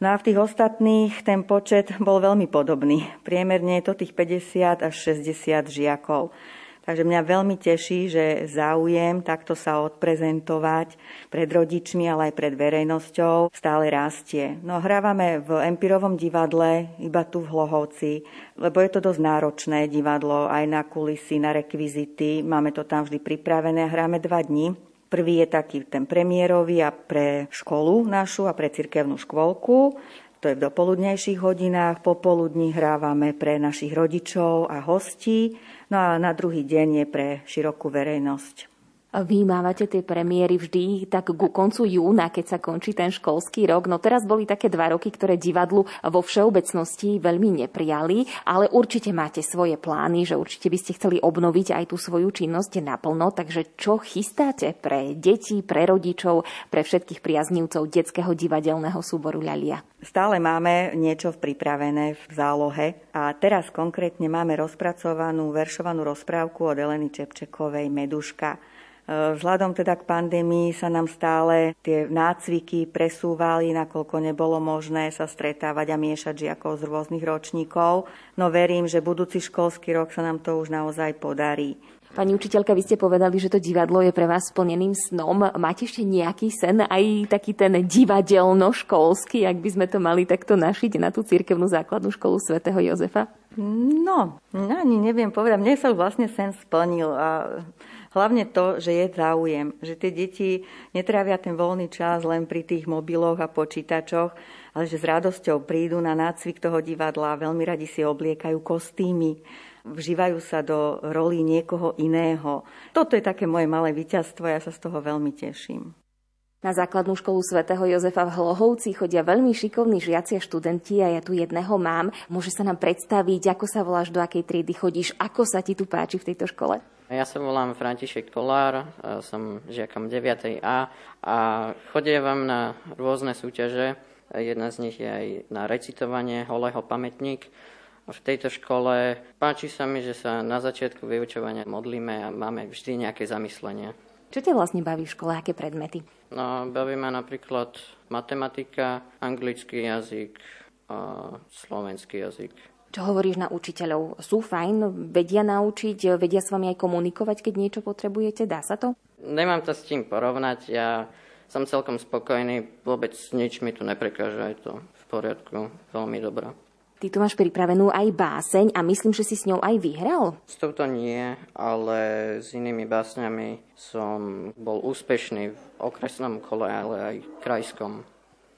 No a v tých ostatných ten počet bol veľmi podobný. Priemerne je to tých 50 až 60 žiakov. Takže mňa veľmi teší, že záujem takto sa odprezentovať pred rodičmi, ale aj pred verejnosťou stále rastie. No hrávame v Empirovom divadle, iba tu v Hlohovci, lebo je to dosť náročné divadlo, aj na kulisy, na rekvizity. Máme to tam vždy pripravené, hráme dva dní. Prvý je taký ten premiérový a pre školu našu a pre cirkevnú škôlku. To je v dopoludnejších hodinách, popoludní hrávame pre našich rodičov a hostí, no a na druhý deň je pre širokú verejnosť. Vy mávate tie premiéry vždy tak ku koncu júna, keď sa končí ten školský rok. No teraz boli také dva roky, ktoré divadlu vo všeobecnosti veľmi neprijali, ale určite máte svoje plány, že určite by ste chceli obnoviť aj tú svoju činnosť naplno. Takže čo chystáte pre deti, pre rodičov, pre všetkých priaznívcov detského divadelného súboru Ľalia? Stále máme niečo pripravené v zálohe a teraz konkrétne máme rozpracovanú veršovanú rozprávku od Eleny Čepčekovej Meduška. Vzhľadom teda k pandémii sa nám stále tie nácviky presúvali, nakoľko nebolo možné sa stretávať a miešať žiakov z rôznych ročníkov. No verím, že budúci školský rok sa nám to už naozaj podarí. Pani učiteľka, vy ste povedali, že to divadlo je pre vás splneným snom. Máte ešte nejaký sen, aj taký ten divadelno-školský, ak by sme to mali takto našiť na tú cirkevnú základnú školu svätého Jozefa? No, ani neviem povedať. Mne sa vlastne sen splnil a Hlavne to, že je záujem, že tie deti netrávia ten voľný čas len pri tých mobiloch a počítačoch, ale že s radosťou prídu na nácvik toho divadla, veľmi radi si obliekajú kostýmy, vžívajú sa do rolí niekoho iného. Toto je také moje malé víťazstvo ja sa z toho veľmi teším. Na základnú školu svätého Jozefa v Hlohovci chodia veľmi šikovní žiaci a študenti a ja tu jedného mám. Môže sa nám predstaviť, ako sa voláš, do akej triedy chodíš, ako sa ti tu páči v tejto škole? Ja sa volám František Kolár, som žiakom 9. A a chodievam na rôzne súťaže. Jedna z nich je aj na recitovanie holého pamätník. V tejto škole páči sa mi, že sa na začiatku vyučovania modlíme a máme vždy nejaké zamyslenie. Čo ťa vlastne baví v škole, aké predmety? No, baví ma napríklad matematika, anglický jazyk a slovenský jazyk. Čo hovoríš na učiteľov? Sú fajn, vedia naučiť, vedia s vami aj komunikovať, keď niečo potrebujete? Dá sa to? Nemám to s tým porovnať. Ja som celkom spokojný, vôbec nič mi tu neprekáža, je to v poriadku, veľmi dobré. Ty tu máš pripravenú aj báseň a myslím, že si s ňou aj vyhral? S touto nie, ale s inými básňami som bol úspešný v okresnom kole, ale aj krajskom.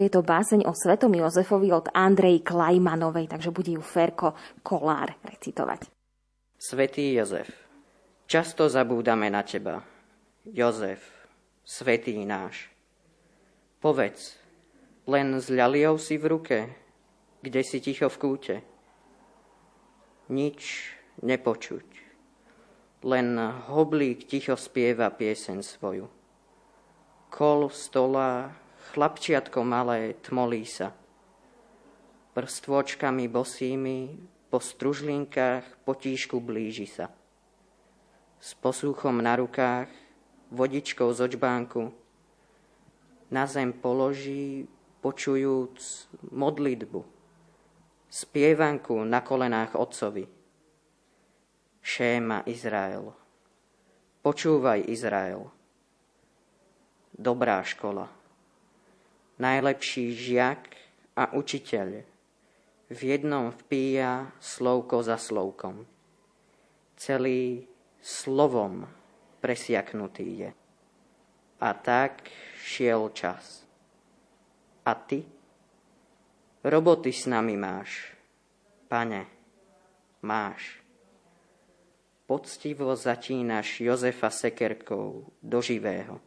Je to báseň o Svetom Jozefovi od Andrej Klajmanovej, takže bude ju Ferko Kolár recitovať. Svetý Jozef, často zabúdame na teba. Jozef, svetý náš. Povedz, len s ľaliou si v ruke, kde si ticho v kúte. Nič nepočuť, len hoblík ticho spieva piesen svoju. Kol stola Chlapčiatko malé tmolí sa. Prstvočkami bosými po stružlinkách potíšku blíži sa. S posúchom na rukách, vodičkou z očbánku, na zem položí, počujúc modlitbu, spievanku na kolenách otcovi. Šéma Izrael. Počúvaj Izrael. Dobrá škola najlepší žiak a učiteľ. V jednom vpíja slovko za slovkom. Celý slovom presiaknutý je. A tak šiel čas. A ty? Roboty s nami máš. Pane, máš. Poctivo zatínaš Jozefa Sekerkou do živého.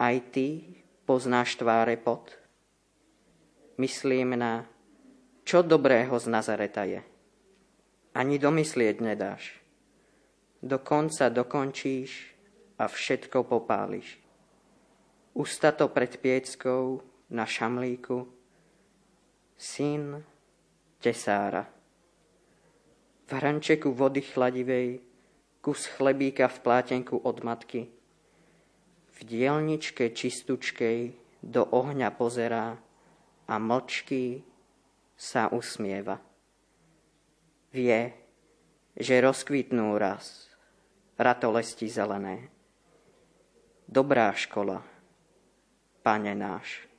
Aj ty poznáš tváre pot? Myslím na, čo dobrého z Nazareta je. Ani domyslieť nedáš. Dokonca dokončíš a všetko popáliš. Ustato pred pieckou na šamlíku, syn tesára. V hrančeku vody chladivej, kus chlebíka v plátenku od matky – v dielničke čistučkej do ohňa pozerá a mlčky sa usmieva. Vie, že rozkvitnú raz ratolesti zelené. Dobrá škola, pane náš.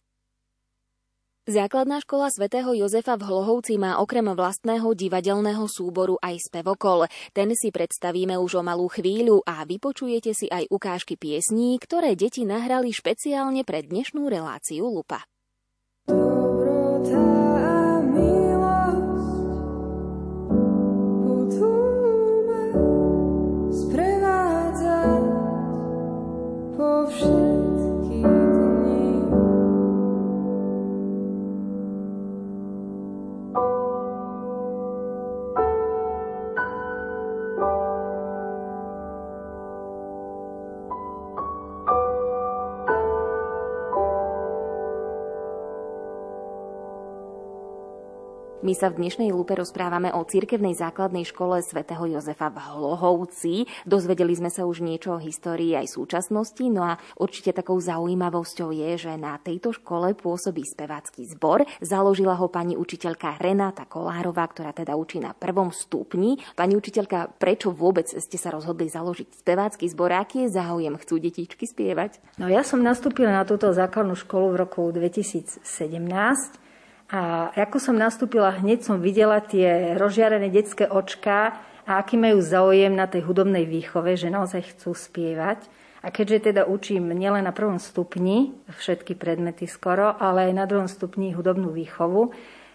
Základná škola svätého Jozefa v Hlohovci má okrem vlastného divadelného súboru aj spevokol. Ten si predstavíme už o malú chvíľu a vypočujete si aj ukážky piesní, ktoré deti nahrali špeciálne pre dnešnú reláciu Lupa. My sa v dnešnej lúpe rozprávame o cirkevnej základnej škole svätého Jozefa v Hlohovci. Dozvedeli sme sa už niečo o histórii aj súčasnosti, no a určite takou zaujímavosťou je, že na tejto škole pôsobí spevácky zbor. Založila ho pani učiteľka Renáta Kolárová, ktorá teda učí na prvom stupni. Pani učiteľka, prečo vôbec ste sa rozhodli založiť spevácky zbor? Aký je záujem? Chcú detičky spievať? No ja som nastúpila na túto základnú školu v roku 2017 a ako som nastúpila, hneď som videla tie rozžiarené detské očká a aký majú záujem na tej hudobnej výchove, že naozaj chcú spievať. A keďže teda učím nielen na prvom stupni všetky predmety skoro, ale aj na druhom stupni hudobnú výchovu,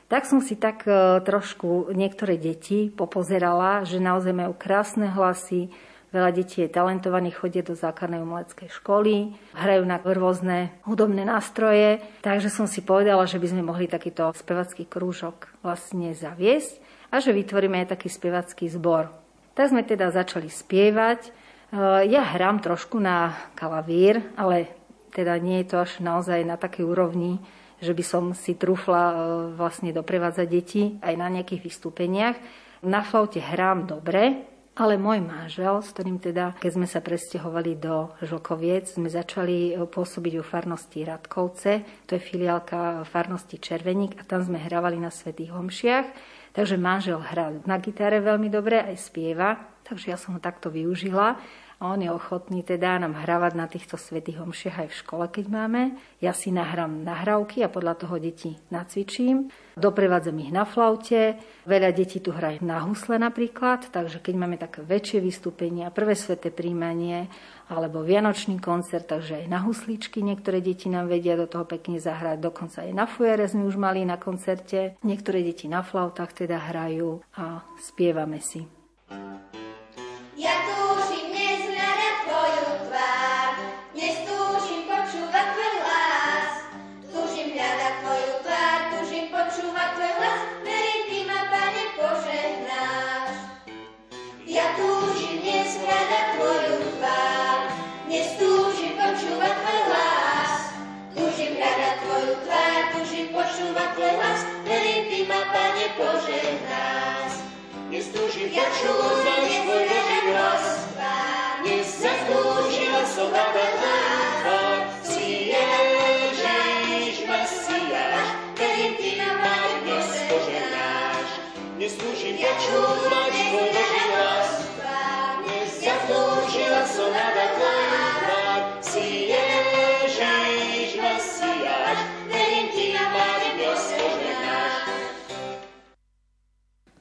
tak som si tak e, trošku niektoré deti popozerala, že naozaj majú krásne hlasy, Veľa detí je talentovaných, chodia do základnej umeleckej školy, hrajú na rôzne hudobné nástroje, takže som si povedala, že by sme mohli takýto spevacký krúžok vlastne zaviesť a že vytvoríme aj taký spevacký zbor. Tak sme teda začali spievať. E, ja hrám trošku na kalavír, ale teda nie je to až naozaj na takej úrovni, že by som si trúfla e, vlastne doprevádzať deti aj na nejakých vystúpeniach. Na flaute hrám dobre, ale môj manžel, s ktorým teda, keď sme sa presťahovali do Žlkoviec, sme začali e, pôsobiť u farnosti Radkovce, to je filiálka farnosti Červeník a tam sme hrávali na Svetých Homšiach. Takže manžel hrá na gitare veľmi dobre, aj spieva, takže ja som ho takto využila a on je ochotný teda nám hrávať na týchto svetých homšiach aj v škole, keď máme. Ja si nahrám nahrávky a podľa toho deti nacvičím. Doprevádzam ich na flaute. Veľa detí tu hrajú na husle napríklad, takže keď máme také väčšie vystúpenia, prvé sveté príjmanie alebo vianočný koncert, takže aj na husličky niektoré deti nám vedia do toho pekne zahrať. Dokonca aj na fujere sme už mali na koncerte. Niektoré deti na flautách teda hrajú a spievame si. Ja túžim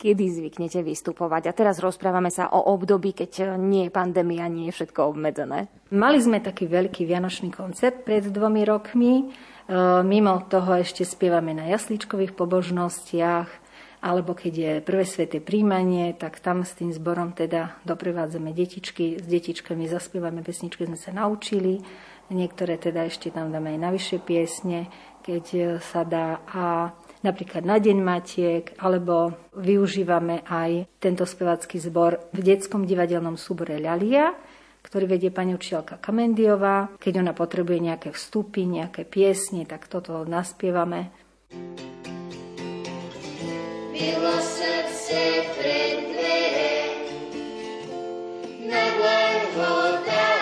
kedy zvyknete vystupovať. A teraz rozprávame sa o období, keď nie je pandémia, nie je všetko obmedzené. Mali sme taký veľký vianočný koncert pred dvomi rokmi. E, mimo toho ešte spievame na jasličkových pobožnostiach, alebo keď je prvé sveté príjmanie, tak tam s tým zborom teda doprevádzame detičky, s detičkami zaspievame pesničky, sme sa naučili, niektoré teda ešte tam dáme aj navyššie piesne, keď sa dá. A napríklad na Deň Matiek, alebo využívame aj tento spevacký zbor v detskom divadelnom súbore Ľalia, ktorý vedie pani učiteľka Kamendiová. Keď ona potrebuje nejaké vstupy, nejaké piesne, tak toto naspievame. Bylo srdce pred dvere, na ho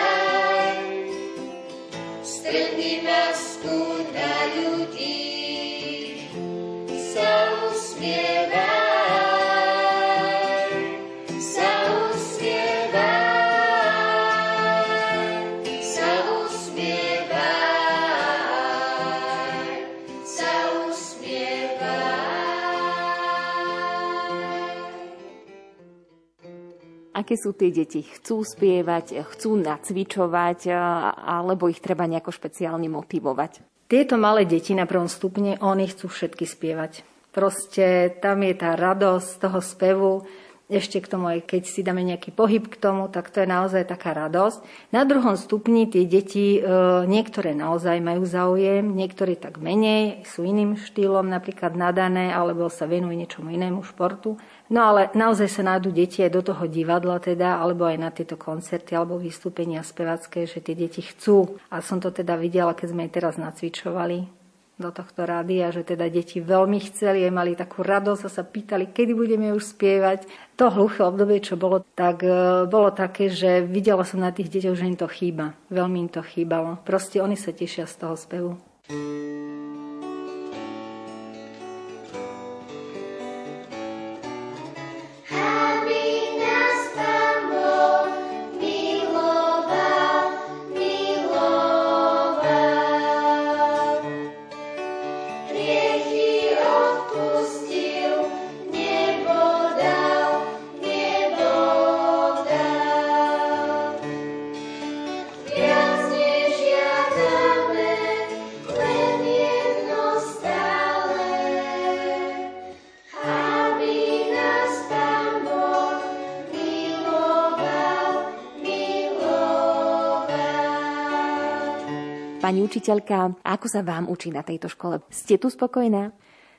Aké sú tie deti? Chcú spievať, chcú nacvičovať, alebo ich treba nejako špeciálne motivovať? Tieto malé deti na prvom stupni, oni chcú všetky spievať. Proste tam je tá radosť toho spevu, ešte k tomu aj keď si dáme nejaký pohyb k tomu, tak to je naozaj taká radosť. Na druhom stupni tie deti, e, niektoré naozaj majú záujem, niektorí tak menej, sú iným štýlom napríklad nadané, alebo sa venujú niečomu inému športu. No ale naozaj sa nájdú deti aj do toho divadla teda, alebo aj na tieto koncerty alebo vystúpenia spevacké, že tie deti chcú. A som to teda videla, keď sme aj teraz nacvičovali do tohto rádia, že teda deti veľmi chceli, aj mali takú radosť a sa pýtali, kedy budeme už spievať. To hluché obdobie, čo bolo, tak e, bolo také, že videla som na tých deťoch, že im to chýba. Veľmi im to chýbalo. Proste oni sa tešia z toho spevu. Pani učiteľka, ako sa vám učí na tejto škole? Ste tu spokojná?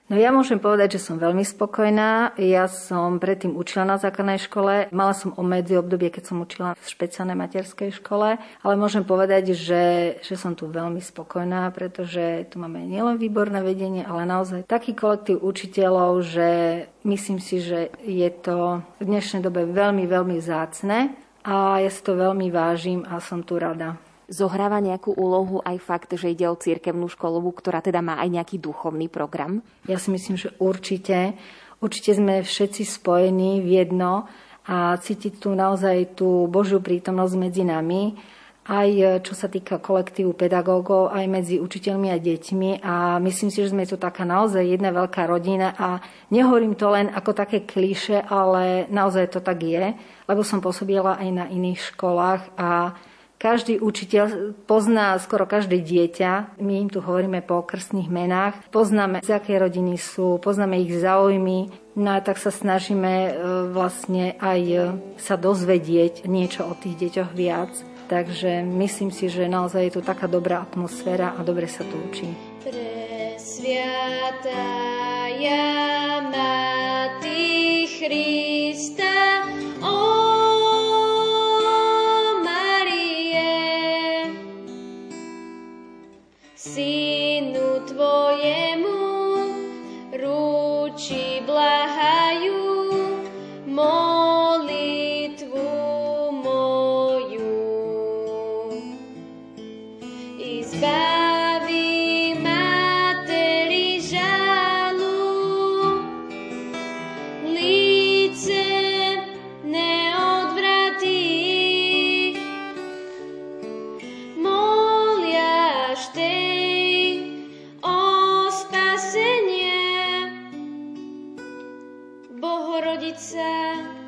No ja môžem povedať, že som veľmi spokojná. Ja som predtým učila na základnej škole. Mala som o medzi obdobie, keď som učila v špeciálnej materskej škole. Ale môžem povedať, že, že som tu veľmi spokojná, pretože tu máme nielen výborné vedenie, ale naozaj taký kolektív učiteľov, že myslím si, že je to v dnešnej dobe veľmi, veľmi zácne. A ja si to veľmi vážim a som tu rada zohráva nejakú úlohu aj fakt, že ide o cirkevnú školu, ktorá teda má aj nejaký duchovný program? Ja si myslím, že určite. Určite sme všetci spojení v jedno a cítiť tu naozaj tú Božiu prítomnosť medzi nami aj čo sa týka kolektívu pedagógov, aj medzi učiteľmi a deťmi a myslím si, že sme tu taká naozaj jedna veľká rodina a nehovorím to len ako také klíše, ale naozaj to tak je, lebo som pôsobila aj na iných školách a každý učiteľ pozná skoro každé dieťa. My im tu hovoríme po krstných menách. Poznáme, z akej rodiny sú, poznáme ich záujmy. No a tak sa snažíme e, vlastne aj e, sa dozvedieť niečo o tých deťoch viac. Takže myslím si, že naozaj je tu taká dobrá atmosféra a dobre sa tu učí. Presviatá ja Mati Christa, oh. Synu tvojemu ruči blahajú ulice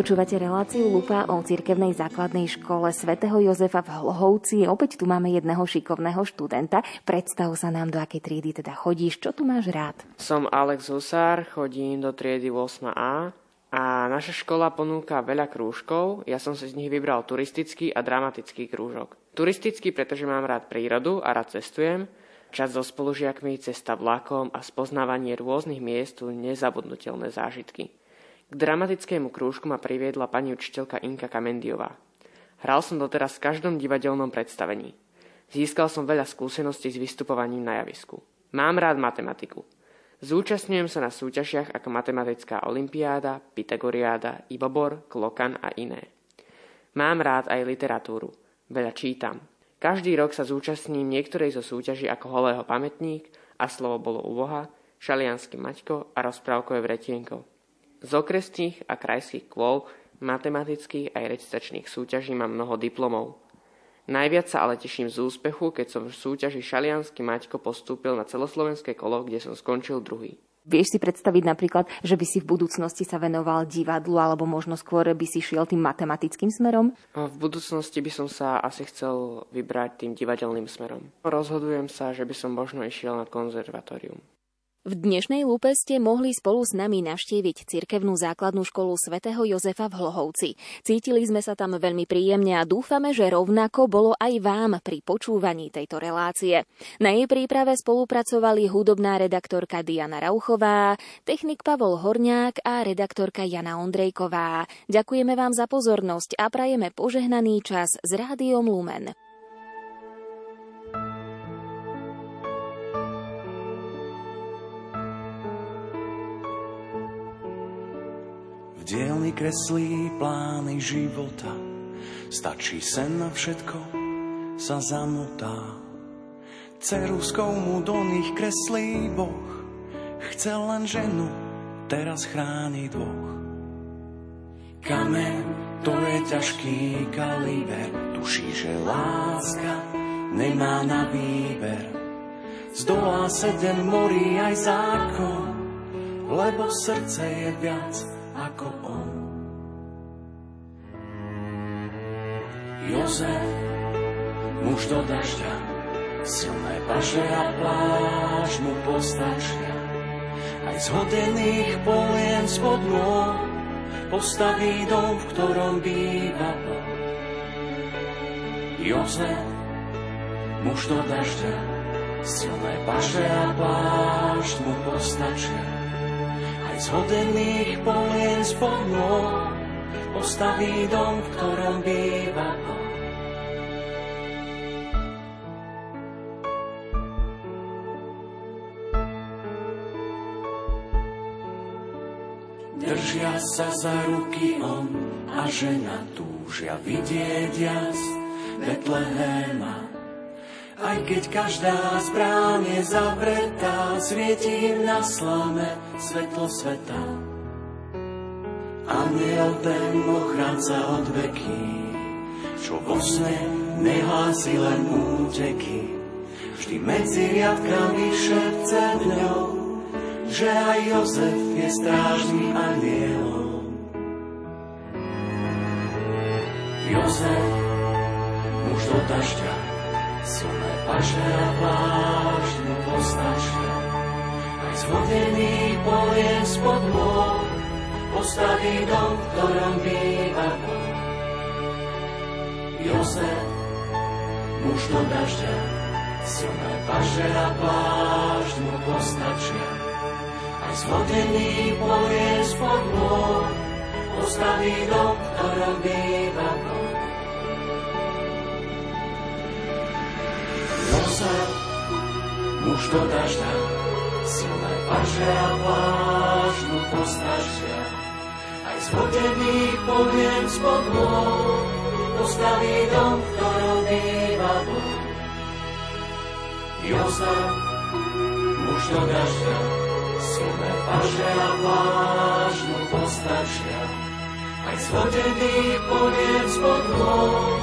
Počúvate reláciu Lupa o cirkevnej základnej škole svätého Jozefa v Hlohovci. Opäť tu máme jedného šikovného študenta. Predstav sa nám, do akej triedy teda chodíš. Čo tu máš rád? Som Alex Husár, chodím do triedy 8a a naša škola ponúka veľa krúžkov. Ja som si z nich vybral turistický a dramatický krúžok. Turistický, pretože mám rád prírodu a rád cestujem. Čas so spolužiakmi, cesta vlakom a spoznávanie rôznych miest sú nezabudnutelné zážitky. K dramatickému krúžku ma priviedla pani učiteľka Inka Kamendiová. Hral som doteraz v každom divadelnom predstavení. Získal som veľa skúseností s vystupovaním na javisku. Mám rád matematiku. Zúčastňujem sa na súťažiach ako matematická olimpiáda, Pythagoriáda, Ibobor, Klokan a iné. Mám rád aj literatúru. Veľa čítam. Každý rok sa zúčastním niektorej zo súťaží ako Holého pamätník a slovo bolo u Boha, Šalianský Maťko a rozprávkové vretienko. Z okresných a krajských kôl, matematických aj recitačných súťaží mám mnoho diplomov. Najviac sa ale teším z úspechu, keď som v súťaži Šalianský Maťko postúpil na celoslovenské kolo, kde som skončil druhý. Vieš si predstaviť napríklad, že by si v budúcnosti sa venoval divadlu alebo možno skôr by si šiel tým matematickým smerom? V budúcnosti by som sa asi chcel vybrať tým divadelným smerom. Rozhodujem sa, že by som možno išiel na konzervatórium. V dnešnej lúpe ste mohli spolu s nami navštíviť cirkevnú základnú školu svätého Jozefa v Hlohovci. Cítili sme sa tam veľmi príjemne a dúfame, že rovnako bolo aj vám pri počúvaní tejto relácie. Na jej príprave spolupracovali hudobná redaktorka Diana Rauchová, technik Pavol Horňák a redaktorka Jana Ondrejková. Ďakujeme vám za pozornosť a prajeme požehnaný čas s Rádiom Lumen. Dielny kreslí plány života. Stačí sen na všetko, sa zamotá. Ceruskou mu do nich kreslí Boh. Chcel len ženu, teraz chráni dvoch. Kamen, to je ťažký kaliber, tuší, že láska nemá na výber. Zdolá sedem morí aj zákon, lebo srdce je viac ako on. Jozef, muž do dažďa, silné paše a pláž mu postačia. Aj z hodených polien spod nôh postaví dom, v ktorom býva Boh. Jozef, muž do dažďa, silné paše a pláž mu postačia z hodených polien spod nôh postaví dom, v ktorom býva. Držia sa za ruky on a žena túžia vidieť jas Betlehema aj keď každá zbrán je zavretá, svieti im na slame svetlo sveta. Aniel ten ochránca od veky, čo vo sne nehlási len úteky. Vždy medzi riadkami šepce dňou, že aj Jozef je strážnym anielom. Jozef, polien spod môr postaví dom, v ktorom býva. Jozef, muž do dažďa, silné paše a plášť mu postačia. Aj z vodených polien spod môr postaví dom, v ktorom býva sa, muž do dažďa, silné paže a pláž mu postačia. Aj z vodených poviem spod môr, postaví dom, v ktorom býva Boh. Jozef, muž do dažďa, silné paže a pláž mu postačia. Aj z vodených poviem spod môr,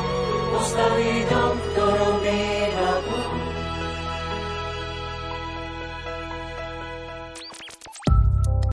postaví dom, v ktorom býva Boh.